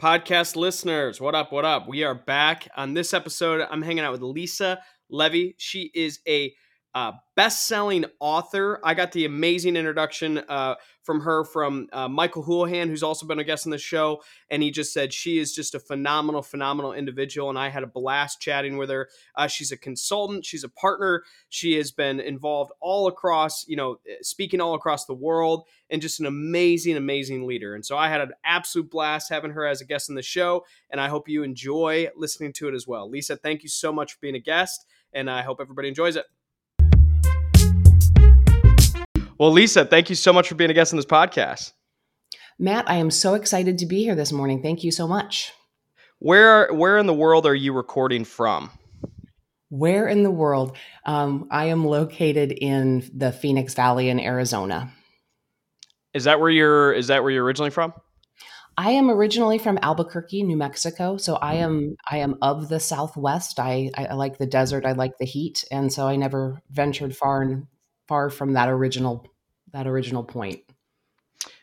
Podcast listeners, what up? What up? We are back on this episode. I'm hanging out with Lisa Levy. She is a uh, best-selling author. I got the amazing introduction uh, from her from uh, Michael Houlihan, who's also been a guest on the show, and he just said she is just a phenomenal, phenomenal individual, and I had a blast chatting with her. Uh, she's a consultant, she's a partner, she has been involved all across, you know, speaking all across the world, and just an amazing, amazing leader. And so I had an absolute blast having her as a guest on the show, and I hope you enjoy listening to it as well. Lisa, thank you so much for being a guest, and I hope everybody enjoys it. Well, Lisa, thank you so much for being a guest on this podcast. Matt, I am so excited to be here this morning. Thank you so much. Where where in the world are you recording from? Where in the world? Um, I am located in the Phoenix Valley in Arizona. Is that where you're is that where you're originally from? I am originally from Albuquerque, New Mexico. So I am I am of the Southwest. I, I like the desert. I like the heat, and so I never ventured far and far from that original that original point.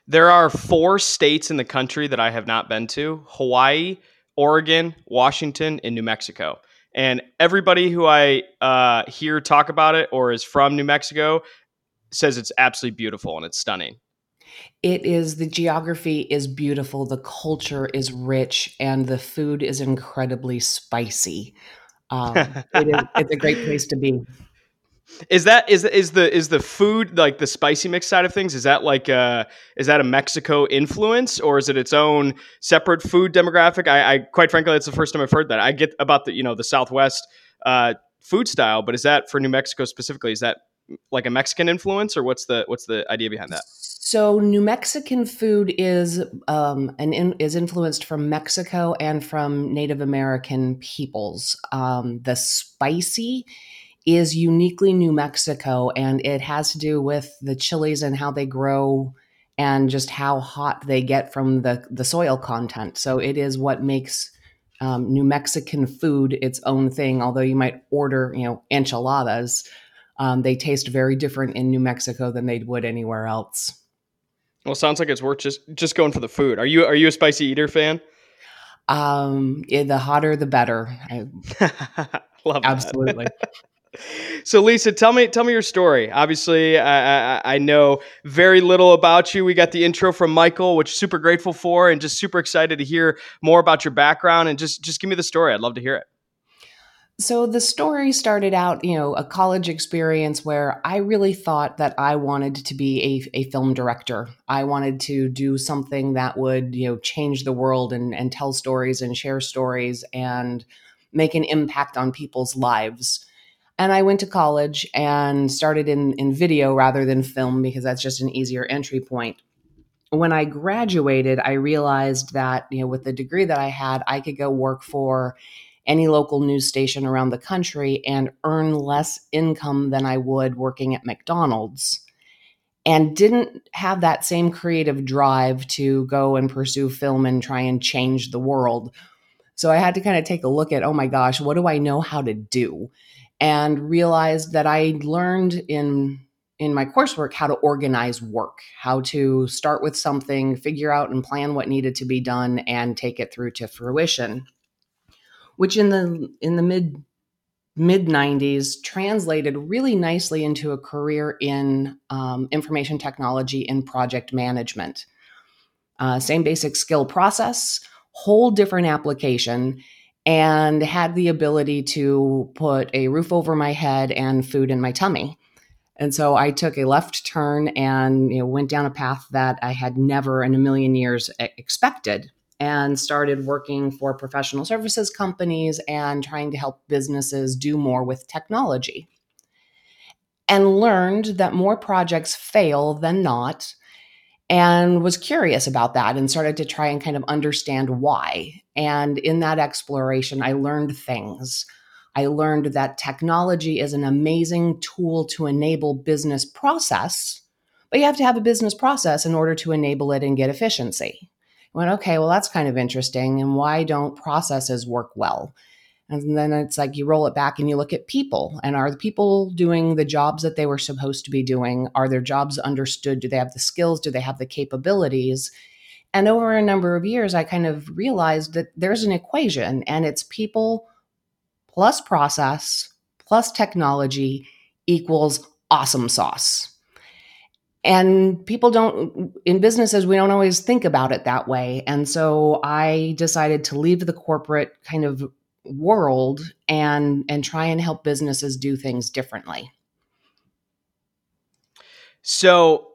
There are four states in the country that I have not been to: Hawaii, Oregon, Washington, and New Mexico. And everybody who I uh, hear talk about it or is from New Mexico says it's absolutely beautiful and it's stunning. It is the geography is beautiful, the culture is rich, and the food is incredibly spicy. Um, it is, it's a great place to be. Is that is is the is the food like the spicy mix side of things? Is that like uh is that a Mexico influence or is it its own separate food demographic? I, I quite frankly, that's the first time I've heard that. I get about the you know the Southwest uh, food style, but is that for New Mexico specifically? Is that like a Mexican influence or what's the what's the idea behind that? So New Mexican food is um, an in, is influenced from Mexico and from Native American peoples. Um, the spicy is uniquely New Mexico, and it has to do with the chilies and how they grow and just how hot they get from the, the soil content. So it is what makes um, New Mexican food its own thing. Although you might order, you know, enchiladas, um, they taste very different in New Mexico than they would anywhere else. Well, sounds like it's worth just just going for the food. Are you are you a spicy eater fan? Um, yeah, the hotter the better. I, Love absolutely. so lisa tell me tell me your story. Obviously I, I, I know very little about you. We got the intro from michael which super grateful for and just super excited to hear more about your background. And just just give me the story. I'd love to hear it. So the story started out you know a college experience where i really thought that i wanted to be a, a film director. I wanted to do something that would you know change the world and, and tell stories and share stories and make an impact on people's lives and I went to college and started in, in video rather than film because that's just an easier entry point. When I graduated, I realized that, you know, with the degree that I had, I could go work for any local news station around the country and earn less income than I would working at McDonald's. And didn't have that same creative drive to go and pursue film and try and change the world. So I had to kind of take a look at, oh my gosh, what do I know how to do? And realized that I learned in in my coursework how to organize work, how to start with something, figure out and plan what needed to be done and take it through to fruition. Which in the in the mid mid 90s translated really nicely into a career in um, information technology and project management. Uh, same basic skill process, whole different application and had the ability to put a roof over my head and food in my tummy. And so I took a left turn and you know, went down a path that I had never in a million years expected and started working for professional services companies and trying to help businesses do more with technology. And learned that more projects fail than not and was curious about that and started to try and kind of understand why. And in that exploration, I learned things. I learned that technology is an amazing tool to enable business process, but you have to have a business process in order to enable it and get efficiency. I went, okay, well, that's kind of interesting. And why don't processes work well? And then it's like you roll it back and you look at people and are the people doing the jobs that they were supposed to be doing? Are their jobs understood? Do they have the skills? Do they have the capabilities? And over a number of years, I kind of realized that there's an equation and it's people plus process plus technology equals awesome sauce. And people don't, in businesses, we don't always think about it that way. And so I decided to leave the corporate kind of world and and try and help businesses do things differently. So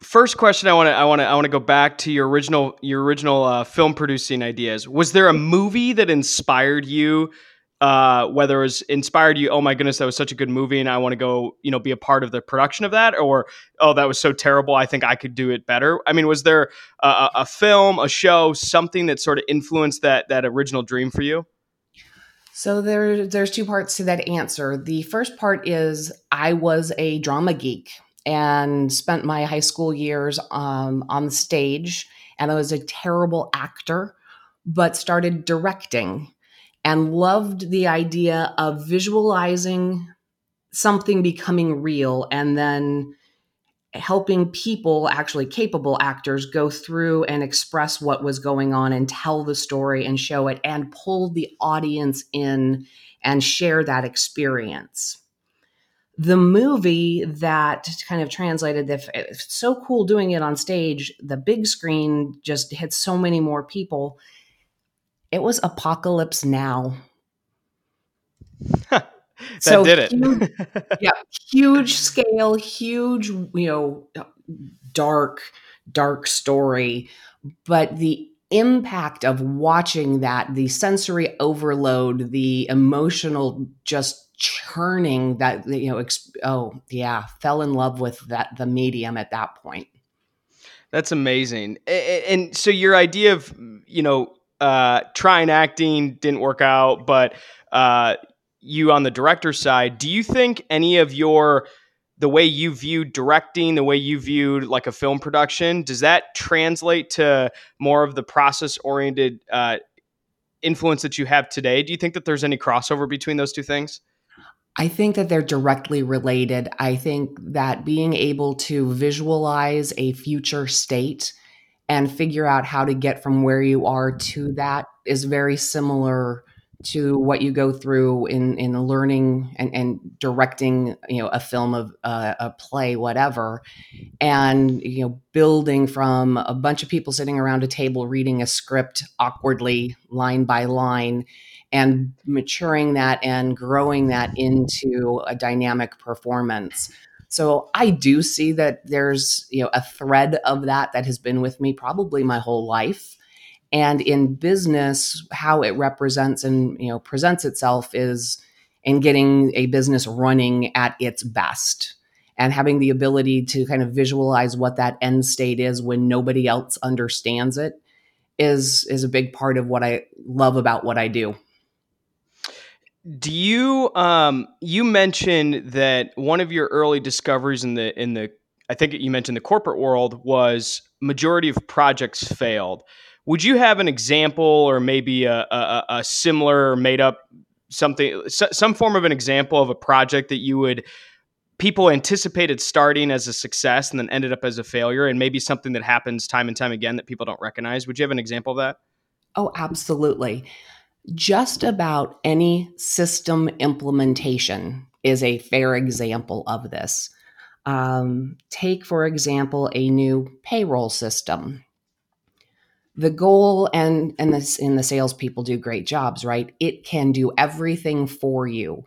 first question I want to I want to I want to go back to your original your original uh, film producing ideas. Was there a movie that inspired you uh, whether it was inspired you, oh my goodness, that was such a good movie, and I want to go, you know, be a part of the production of that, or oh, that was so terrible, I think I could do it better. I mean, was there a, a film, a show, something that sort of influenced that that original dream for you? So there, there's two parts to that answer. The first part is I was a drama geek and spent my high school years um, on the stage, and I was a terrible actor, but started directing and loved the idea of visualizing something becoming real and then helping people, actually capable actors, go through and express what was going on and tell the story and show it and pull the audience in and share that experience. The movie that kind of translated that it's so cool doing it on stage, the big screen just hits so many more people it was Apocalypse Now. that so did it. huge, yeah, huge scale, huge, you know, dark, dark story. But the impact of watching that, the sensory overload, the emotional just churning that, you know, exp- oh, yeah, fell in love with that, the medium at that point. That's amazing. And so your idea of, you know, uh, trying acting didn't work out, but uh, you on the director side, do you think any of your the way you viewed directing, the way you viewed like a film production, does that translate to more of the process oriented uh, influence that you have today? Do you think that there's any crossover between those two things? I think that they're directly related. I think that being able to visualize a future state and figure out how to get from where you are to that is very similar to what you go through in in learning and, and directing you know a film of uh, a play whatever. And you know building from a bunch of people sitting around a table reading a script awkwardly line by line and maturing that and growing that into a dynamic performance so I do see that there's, you know, a thread of that that has been with me probably my whole life. And in business, how it represents and, you know, presents itself is in getting a business running at its best and having the ability to kind of visualize what that end state is when nobody else understands it is is a big part of what I love about what I do. Do you um you mentioned that one of your early discoveries in the in the I think you mentioned the corporate world was majority of projects failed. Would you have an example or maybe a, a, a similar made up something some form of an example of a project that you would people anticipated starting as a success and then ended up as a failure and maybe something that happens time and time again that people don't recognize? Would you have an example of that? Oh absolutely just about any system implementation is a fair example of this. Um, take, for example, a new payroll system. The goal, and and this in the salespeople do great jobs, right? It can do everything for you.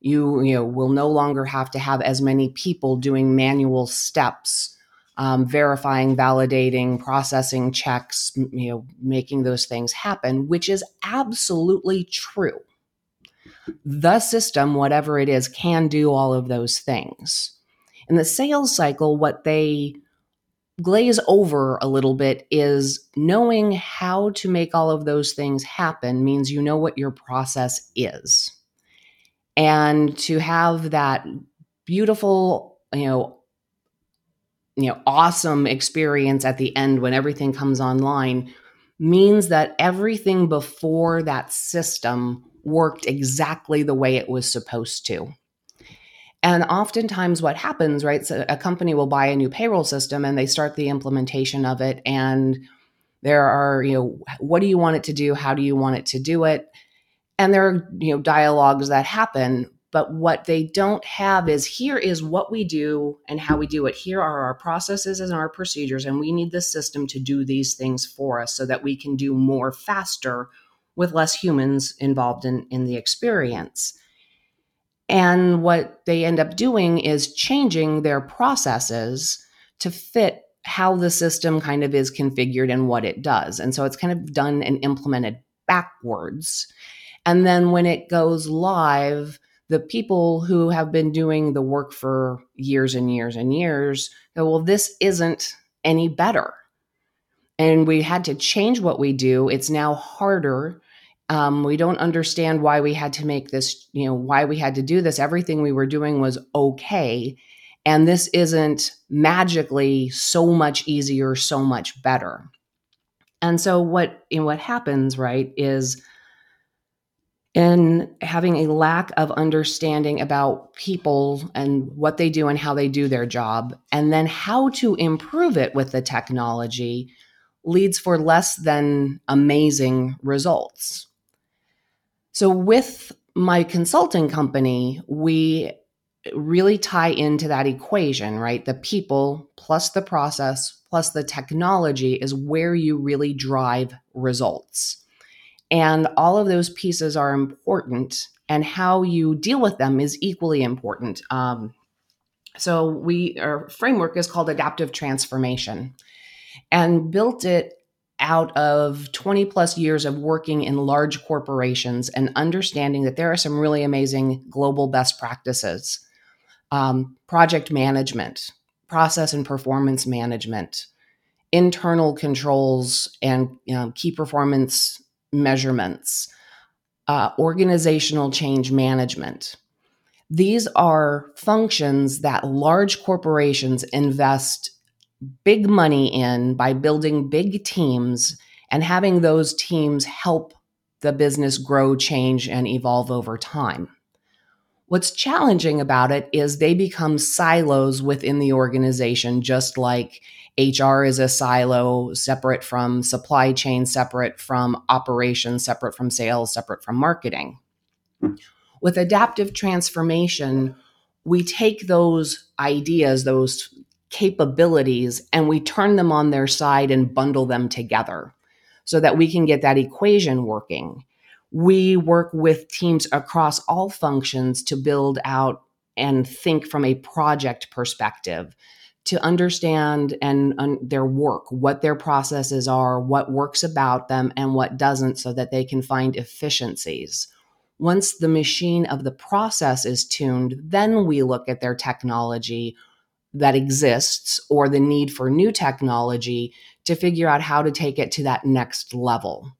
You you will no longer have to have as many people doing manual steps um, verifying, validating, processing checks, you know, making those things happen, which is absolutely true. The system, whatever it is, can do all of those things. In the sales cycle, what they glaze over a little bit is knowing how to make all of those things happen means you know what your process is. And to have that beautiful, you know, you know awesome experience at the end when everything comes online means that everything before that system worked exactly the way it was supposed to And oftentimes, what happens, right? So a company will buy a new payroll system and they start the implementation of it. And there are, you know, what do you want it to do? How do you want it to do it? And there are, you know, dialogues that happen. But what they don't have is here is what we do and how we do it. Here are our processes and our procedures. And we need the system to do these things for us so that we can do more faster with less humans involved in, in the experience. And what they end up doing is changing their processes to fit how the system kind of is configured and what it does. And so it's kind of done and implemented backwards. And then when it goes live, the people who have been doing the work for years and years and years go, well, this isn't any better. And we had to change what we do. It's now harder. Um, we don't understand why we had to make this, you know, why we had to do this. Everything we were doing was okay. And this isn't magically so much easier, so much better. And so what you know, what happens, right, is in having a lack of understanding about people and what they do and how they do their job, and then how to improve it with the technology leads for less than amazing results. So, with my consulting company, we really tie into that equation, right? The people plus the process plus the technology is where you really drive results. And all of those pieces are important, and how you deal with them is equally important. Um, so, we our framework is called adaptive transformation, and built it out of 20 plus years of working in large corporations and understanding that there are some really amazing global best practices um, project management, process and performance management, internal controls and you know, key performance measurements, uh, organizational change management. These are functions that large corporations invest big money in by building big teams and having those teams help the business grow, change, and evolve over time. What's challenging about it is they become silos within the organization, just like HR is a silo separate from supply chain, separate from operations, separate from sales, separate from marketing. With adaptive transformation, we take those ideas, those capabilities, and we turn them on their side and bundle them together so that we can get that equation working. We work with teams across all functions to build out and think from a project perspective to understand and their work, what their processes are, what works about them, and what doesn't, so that they can find efficiencies. Once the machine of the process is tuned, then we look at their technology that exists or the need for new technology to figure out how to take it to that next level.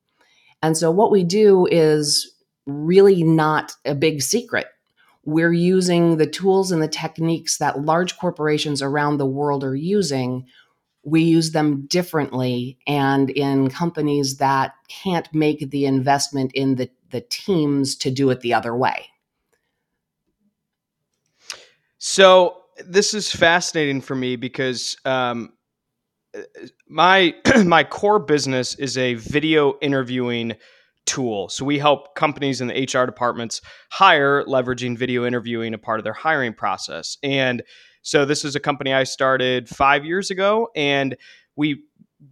And so, what we do is really not a big secret we're using the tools and the techniques that large corporations around the world are using. We use them differently, and in companies that can't make the investment in the, the teams to do it the other way. So, this is fascinating for me because um, my my core business is a video interviewing tool. So we help companies in the HR departments hire leveraging video interviewing a part of their hiring process. And so this is a company I started five years ago, and we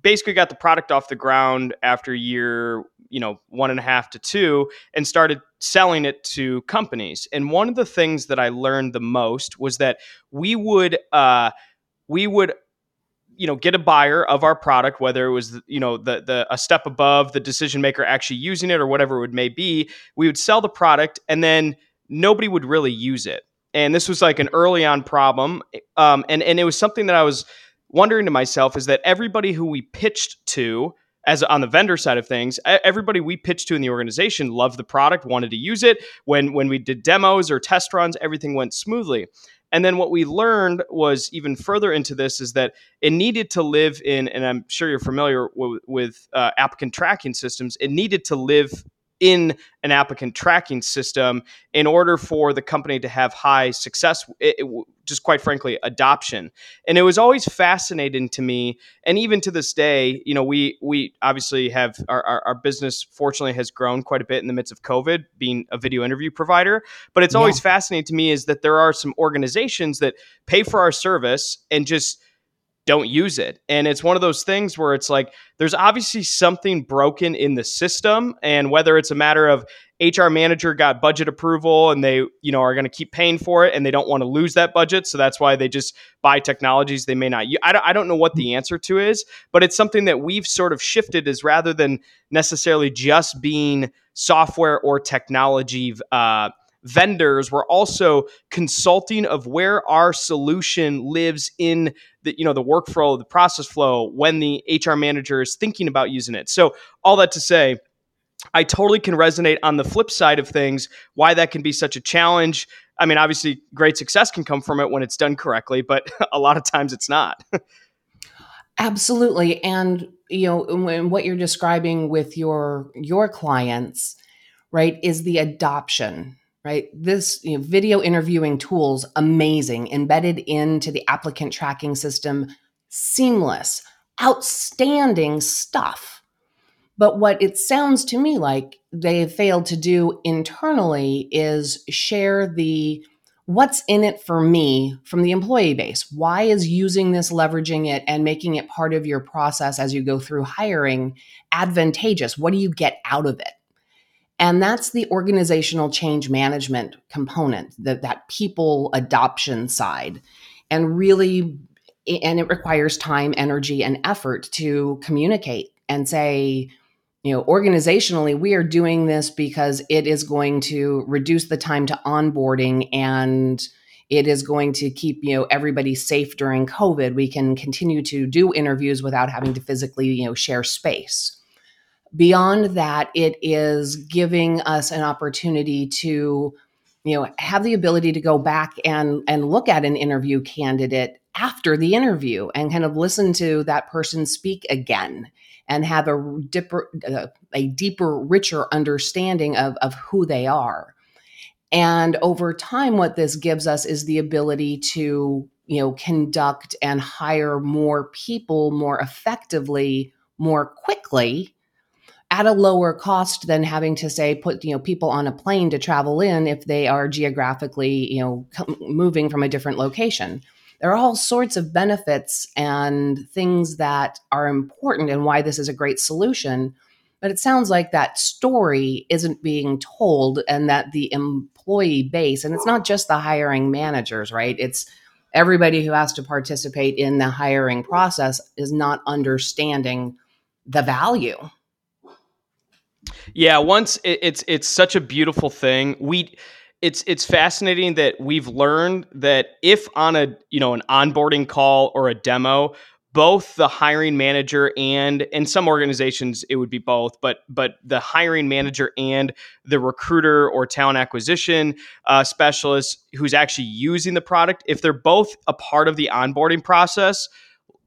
basically got the product off the ground after year you know one and a half to two and started selling it to companies and one of the things that i learned the most was that we would uh, we would you know get a buyer of our product whether it was you know the the a step above the decision maker actually using it or whatever it may be we would sell the product and then nobody would really use it. And this was like an early on problem um, and and it was something that i was wondering to myself is that everybody who we pitched to as on the vendor side of things everybody we pitched to in the organization loved the product wanted to use it. When when we did demos or test runs everything went smoothly and then what we learned was even further into this is that it needed to live in, and I'm sure you're familiar with, with uh, applicant tracking systems, it needed to live in an applicant tracking system in order for the company to have high success it, it, just quite frankly adoption and it was always fascinating to me and even to this day you know we we obviously have our, our, our business fortunately has grown quite a bit in the midst of covid being a video interview provider but it's always yeah. fascinating to me is that there are some organizations that pay for our service and just don't use it. And it's one of those things where it's like there's obviously something broken in the system and whether it's a matter of HR manager got budget approval and they, you know, are going to keep paying for it and they don't want to lose that budget, so that's why they just buy technologies they may not use. I don't, I don't know what the answer to is, but it's something that we've sort of shifted is rather than necessarily just being software or technology uh, vendors we're also consulting of where our solution lives in the you know the workflow the process flow when the hr manager is thinking about using it. So all that to say i totally can resonate on the flip side of things why that can be such a challenge. I mean obviously great success can come from it when it's done correctly but a lot of times it's not. Absolutely. And you know what you're describing with your your clients right is the adoption right? This you know, video interviewing tools, amazing, embedded into the applicant tracking system, seamless, outstanding stuff. But what it sounds to me like they have failed to do internally is share the what's in it for me from the employee base. Why is using this, leveraging it, and making it part of your process as you go through hiring advantageous? What do you get out of it? And that's the organizational change management component, that, that people adoption side. And really, and it requires time, energy, and effort to communicate and say, you know, organizationally, we are doing this because it is going to reduce the time to onboarding and it is going to keep you know everybody safe during covid we can continue to do interviews without having to physically you know share space Beyond that, it is giving us an opportunity to, you know, have the ability to go back and and look at an interview candidate after the interview and kind of listen to that person speak again and have a deeper, a deeper, richer understanding of, of who they are. And over time, what this gives us is the ability to, you know, conduct and hire more people more effectively, more quickly, at a lower cost than having to say put you know people on a plane to travel in if they are geographically you know moving from a different location. There are all sorts of benefits and things that are important and why this is a great solution but it sounds like that story isn't being told and that the employee base and it's not just the hiring managers right? It's everybody who has to participate in the hiring process is not understanding the value yeah, once it, it's it's such a beautiful thing. We it's it's fascinating that we've learned that if on a you know an onboarding call or a demo both the hiring manager and in some organizations it would be both but but the hiring manager and the recruiter or talent acquisition uh, specialist who's actually using the product if they're both a part of the onboarding process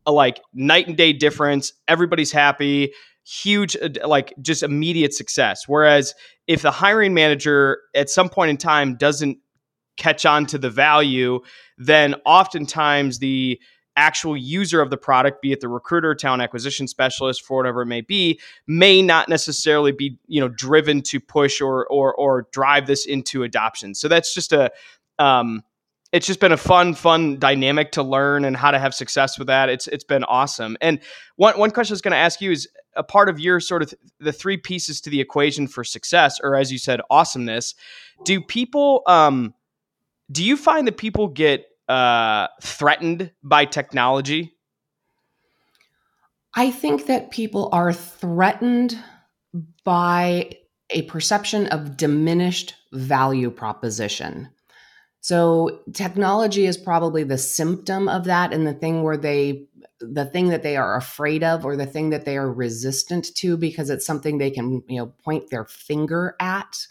like night and day difference everybody's happy huge like just immediate success. Whereas if the hiring manager at some point in time doesn't catch on to the value then oftentimes the actual user of the product be it the recruiter talent acquisition specialist for whatever it may be may not necessarily be you know driven to push or or or drive this into adoption. So that's just a um it's just been a fun, fun dynamic to learn and how to have success with that. It's it's been awesome. And one one question I was going to ask you is a part of your sort of the three pieces to the equation for success, or as you said, awesomeness. Do people um do you find that people get uh threatened by technology? I think that people are threatened by a perception of diminished value proposition. So technology is probably the symptom of that and the thing where they the thing that they are afraid of or the thing that they are resistant to because it's something they can, you know, point their finger at.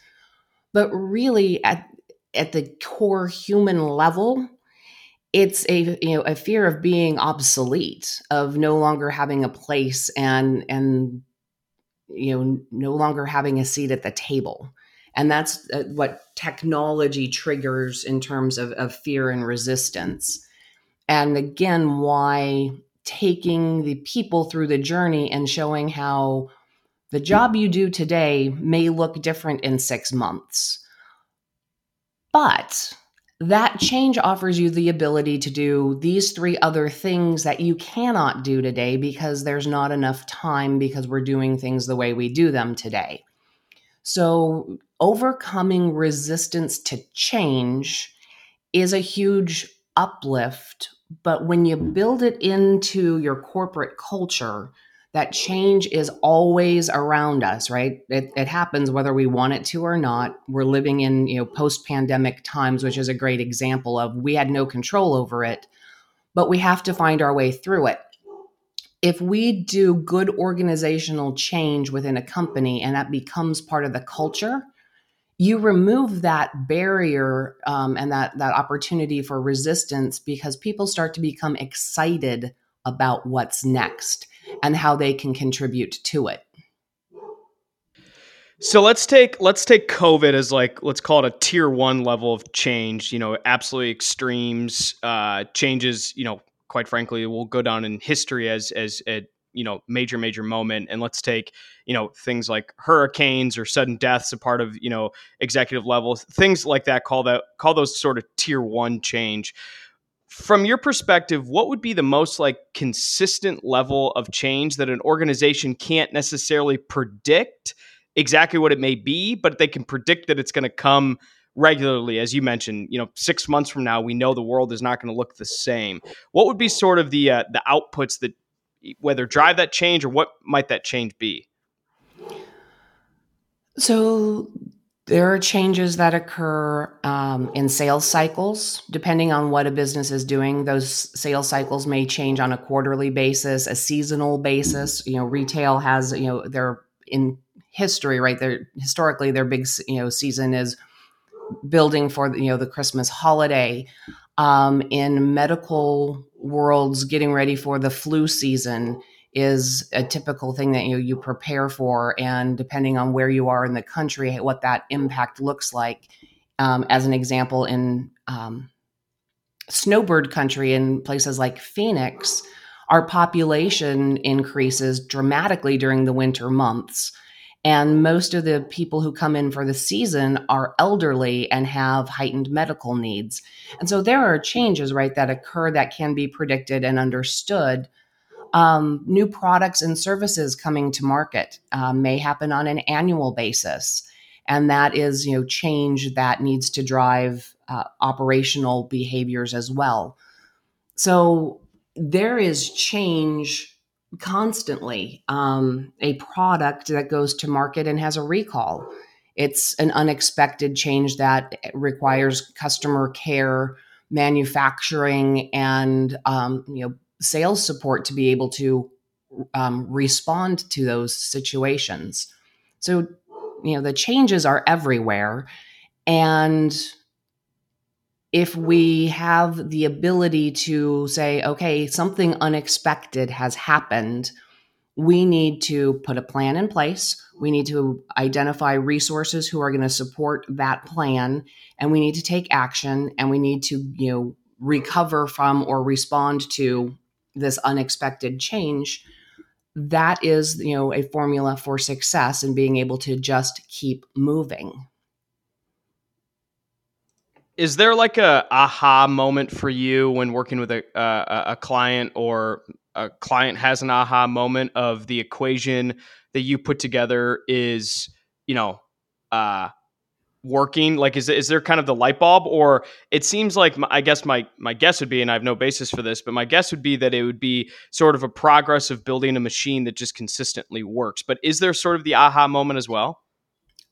But really at at the core human level, it's a you know a fear of being obsolete, of no longer having a place and and you know no longer having a seat at the table and that's uh, what technology triggers in terms of, of fear and resistance and again why taking the people through the journey and showing how the job you do today may look different in six months but that change offers you the ability to do these three other things that you cannot do today because there's not enough time because we're doing things the way we do them today. So, overcoming resistance to change is a huge uplift. But when you build it into your corporate culture, that change is always around us right it, it, happens whether we want it to or not we're living in you know post-pandemic times which is a great example of we had no control over it but we have to find our way through it if we do good organizational change within a company and that becomes part of the culture you remove that barrier um, and that that opportunity for resistance because people start to become excited about what's next and how they can contribute to it. So let's take let's take COVID as like let's call it a tier one level of change. You know, absolutely extremes uh, changes. You know, quite frankly, will go down in history as as a you know major major moment. And let's take you know things like hurricanes or sudden deaths, a part of you know executive level things like that. Call that call those sort of tier one change from your perspective, what would be the most like consistent level of change that an organization can't necessarily predict exactly what it may be, but they can predict that it's going to come regularly as you mentioned you know 6 months from now we know the world is not going to look the same what would be sort of the uh, the outputs that whether drive that change or what might that change be so there are changes that occur um, in sales cycles. Depending on what a business is doing, those sales cycles may change on a quarterly basis, a seasonal basis. You know, retail has, you know, they're in history, right? They're historically their big, you know, season is building for you know the Christmas holiday. Um, in medical worlds, getting ready for the flu season is a typical thing that you you prepare for, and depending on where you are in the country, what that impact looks like. Um, as an example, in um, snowbird country, in places like Phoenix, our population increases dramatically during the winter months. And most of the people who come in for the season are elderly and have heightened medical needs. And so there are changes, right, that occur that can be predicted and understood um, new products and services coming to market um, may happen on an annual basis. And that is, you know, change that needs to drive uh, operational behaviors as well. So there is change constantly. Um, a product that goes to market and has a recall. It's an unexpected change that requires customer care, manufacturing, and um, you know sales support to be able to um, respond to those situations. So, you know, the changes are everywhere. And if we have the ability to say, okay, something unexpected has happened, we need to put a plan in place. We need to identify resources who are going to support that plan, and we need to take action, and we need to, you know, recover from or respond to this unexpected change that is you know a formula for success and being able to just keep moving is there like a aha moment for you when working with a, a, a client or a client has an aha moment of the equation that you put together is you know uh, working? Like, is is there kind of the light bulb, or it seems like I guess my my guess would be, and I have no basis for this, but my guess would be that it would be sort of a progress of building a machine that just consistently works. But is there sort of the aha moment as well?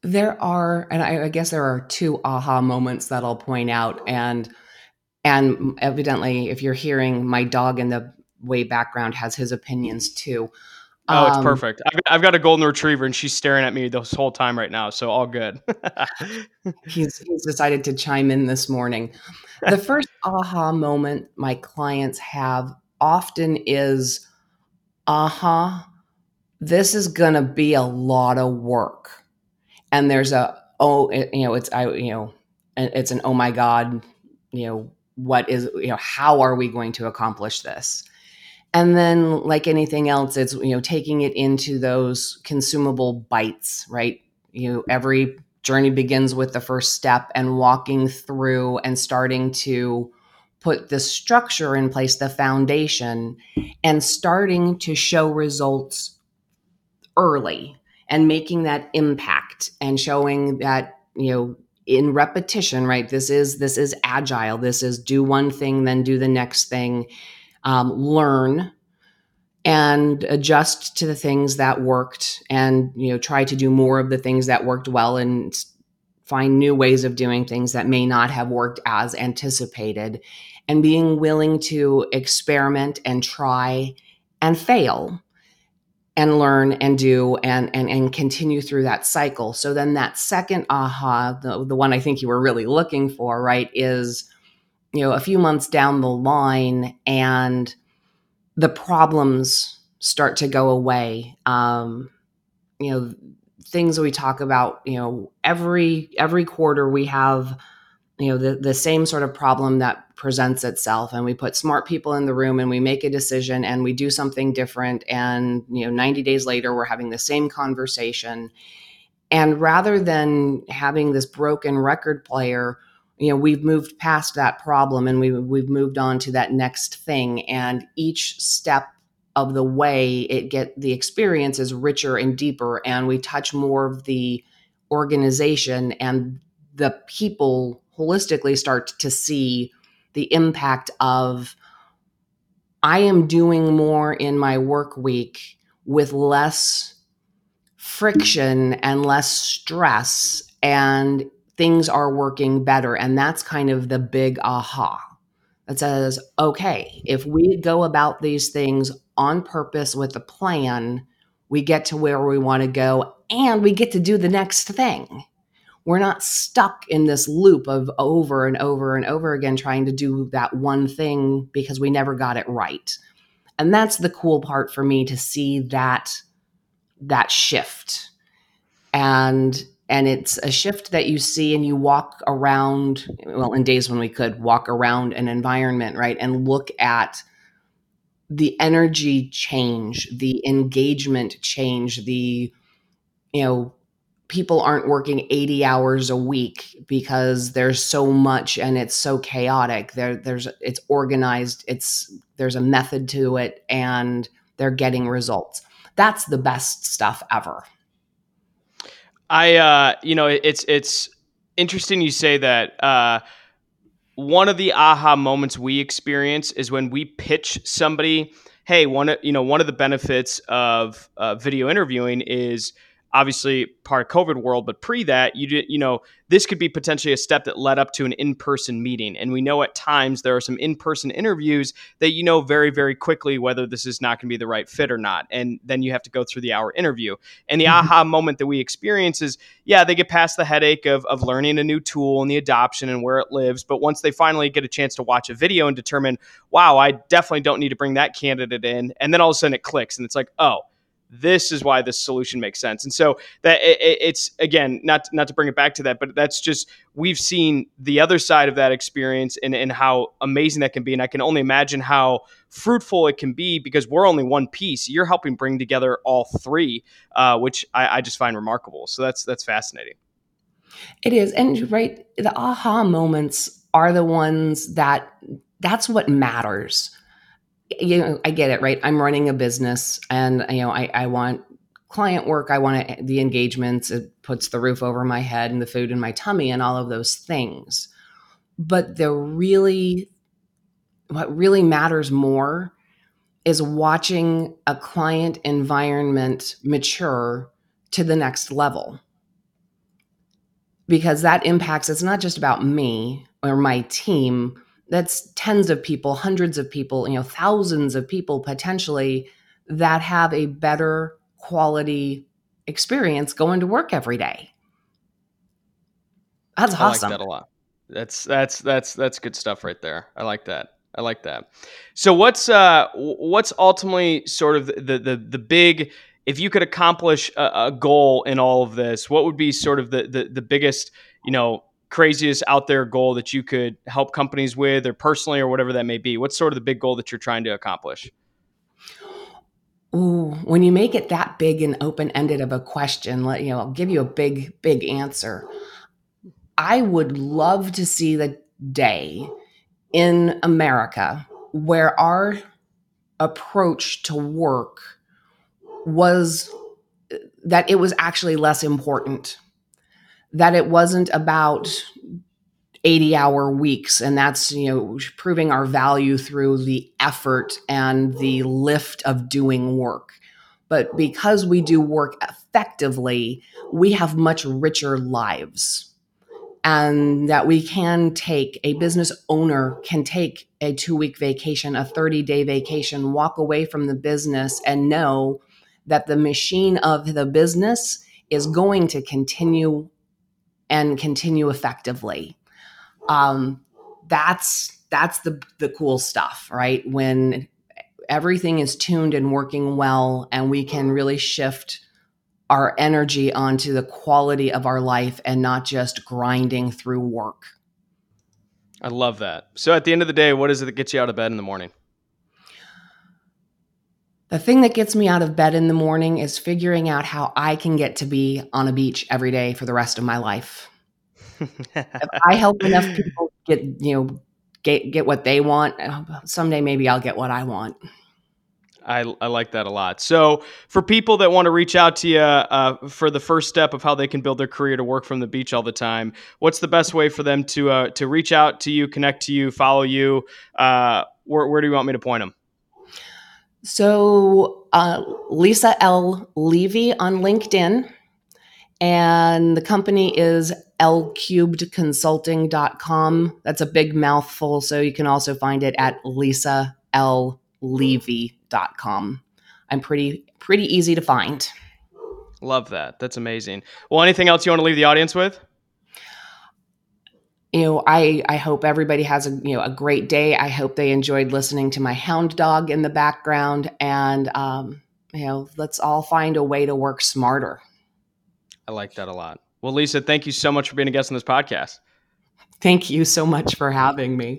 There are, and I, I guess there are two aha moments that I'll point out, and and evidently, if you're hearing my dog in the way background has his opinions too. Oh, it's um, perfect. I've, I've, got a golden retriever and she's staring at me this whole time right now. So all good. he's, he's decided to chime in this morning. The first aha moment my clients have often is, aha, uh-huh, this is going to be a lot of work. And there's a, oh, it, you know, it's, I, you know, it's an, oh my God, you know, what is, you know, how are we going to accomplish this? And then, like anything else, it's, you know, taking it into those consumable bites, right? You know, every journey begins with the first step and walking through and starting to put the structure in place, the foundation, and starting to show results early and making that impact and showing that, you know, in repetition, right? This is this is agile. This is do one thing, then do the next thing. Um, learn and adjust to the things that worked and you know try to do more of the things that worked well and find new ways of doing things that may not have worked as anticipated and being willing to experiment and try and fail and learn and do and and and continue through that cycle so then that second aha the, the one i think you were really looking for right is you know a few months down the line and the problems start to go away. Um, you know, things we talk about, you know, every every quarter we have, you know, the the same sort of problem that presents itself and we put smart people in the room and we make a decision and we do something different and you know 90 days later we're having the same conversation. And rather than having this broken record player you know we've moved past that problem and we we've moved on to that next thing and each step of the way it get the experience is richer and deeper and we touch more of the organization and the people holistically start to see the impact of I am doing more in my work week with less friction and less stress and things are working better. And that's kind of the big aha that says, okay, if we go about these things on purpose with a plan, we get to where we want to go and we get to do the next thing. We're not stuck in this loop of over and over and over again trying to do that one thing because we never got it right. And that's the cool part for me to see that that shift. And and it's a shift that you see and you walk around well in days when we could walk around an environment right and look at the energy change the engagement change the you know people aren't working 80 hours a week because there's so much and it's so chaotic there there's it's organized it's there's a method to it and they're getting results that's the best stuff ever I, uh, you know, it's it's interesting you say that. Uh, one of the aha moments we experience is when we pitch somebody, hey, one, of you know, one of the benefits of uh, video interviewing is obviously part of COVID world, but pre that, you did, you know, this could be potentially a step that led up to an in-person meeting. And we know at times there are some in-person interviews that you know very, very quickly whether this is not going to be the right fit or not. And then you have to go through the hour interview. And the mm-hmm. aha moment that we experience is, yeah, they get past the headache of, of learning a new tool and the adoption and where it lives. But once they finally get a chance to watch a video and determine, wow, I definitely don't need to bring that candidate in. And then all of a sudden it clicks and it's like, oh, this is why this solution makes sense. And so that it, it's again not not to bring it back to that but that's just we've seen the other side of that experience and, and how amazing that can be. And i can only imagine how fruitful it can be because we're only one piece. You're helping bring together all three uh, which I, I just find remarkable. So that's that's fascinating. It is. And right the aha moments are the ones that that's what matters you know, I get it, right? I'm running a business and, you know, I, I want client work. I want the engagements. It puts the roof over my head and the food in my tummy and all of those things. But the really, what really matters more is watching a client environment mature to the next level. Because that impacts, it's not just about me or my team, that's tens of people, hundreds of people, you know, thousands of people potentially that have a better quality experience going to work every day. That's I awesome. like that a lot. That's that's that's that's good stuff right there. I like that. I like that. So what's uh what's ultimately sort of the the the big if you could accomplish a, a, goal in all of this, what would be sort of the, the the biggest, you know, craziest out there goal that you could help companies with, or personally, or whatever that may be? What's sort of the big goal that you're trying to accomplish? Ooh, when you make it that big and open ended of a question, let you know, I'll give you a big, big answer. I would love to see the day in America where our approach to work was uh, that it was actually less important, that it wasn't about 80 hour weeks and that's you know proving our value through the effort and the lift of doing work. But because we do work effectively we have much richer lives. And that we can take a business owner can take a 2 week vacation a 30 day vacation walk away from the business and know that the machine of the business is going to continue and continue effectively um, that's that's the the cool stuff, right? When everything is tuned and working well, and we can really shift our energy onto the quality of our life and not just grinding through work. I love that. So at the end of the day, what is it that gets you out of bed in the morning? The thing that gets me out of bed in the morning is figuring out how I can get to be on a beach every day for the rest of my life if I help enough people get, you know, get get what they want, uh, someday maybe I'll get what I want. I, I like that a lot. So, for people that want to reach out to you uh, for the first step of how they can build their career to work from the beach all the time, what's the best way for them to uh, to reach out to you, connect to you, follow you? Uh, where, where do you want me to point them? So, uh, Lisa L. Levy on LinkedIn, and the company is lcubedconsulting.com. That's a big mouthful, so you can also find it at lisallevy.com. I'm pretty pretty easy to find. Love that. That's amazing. Well, anything else you want to leave the audience with? You know, I I hope everybody has a you know a great day. I hope they enjoyed listening to my hound dog in the background, and um, you know, let's all find a way to work smarter. I like that a lot. Well, Lisa, thank you so much for being a guest on this podcast. Thank you so much for having me.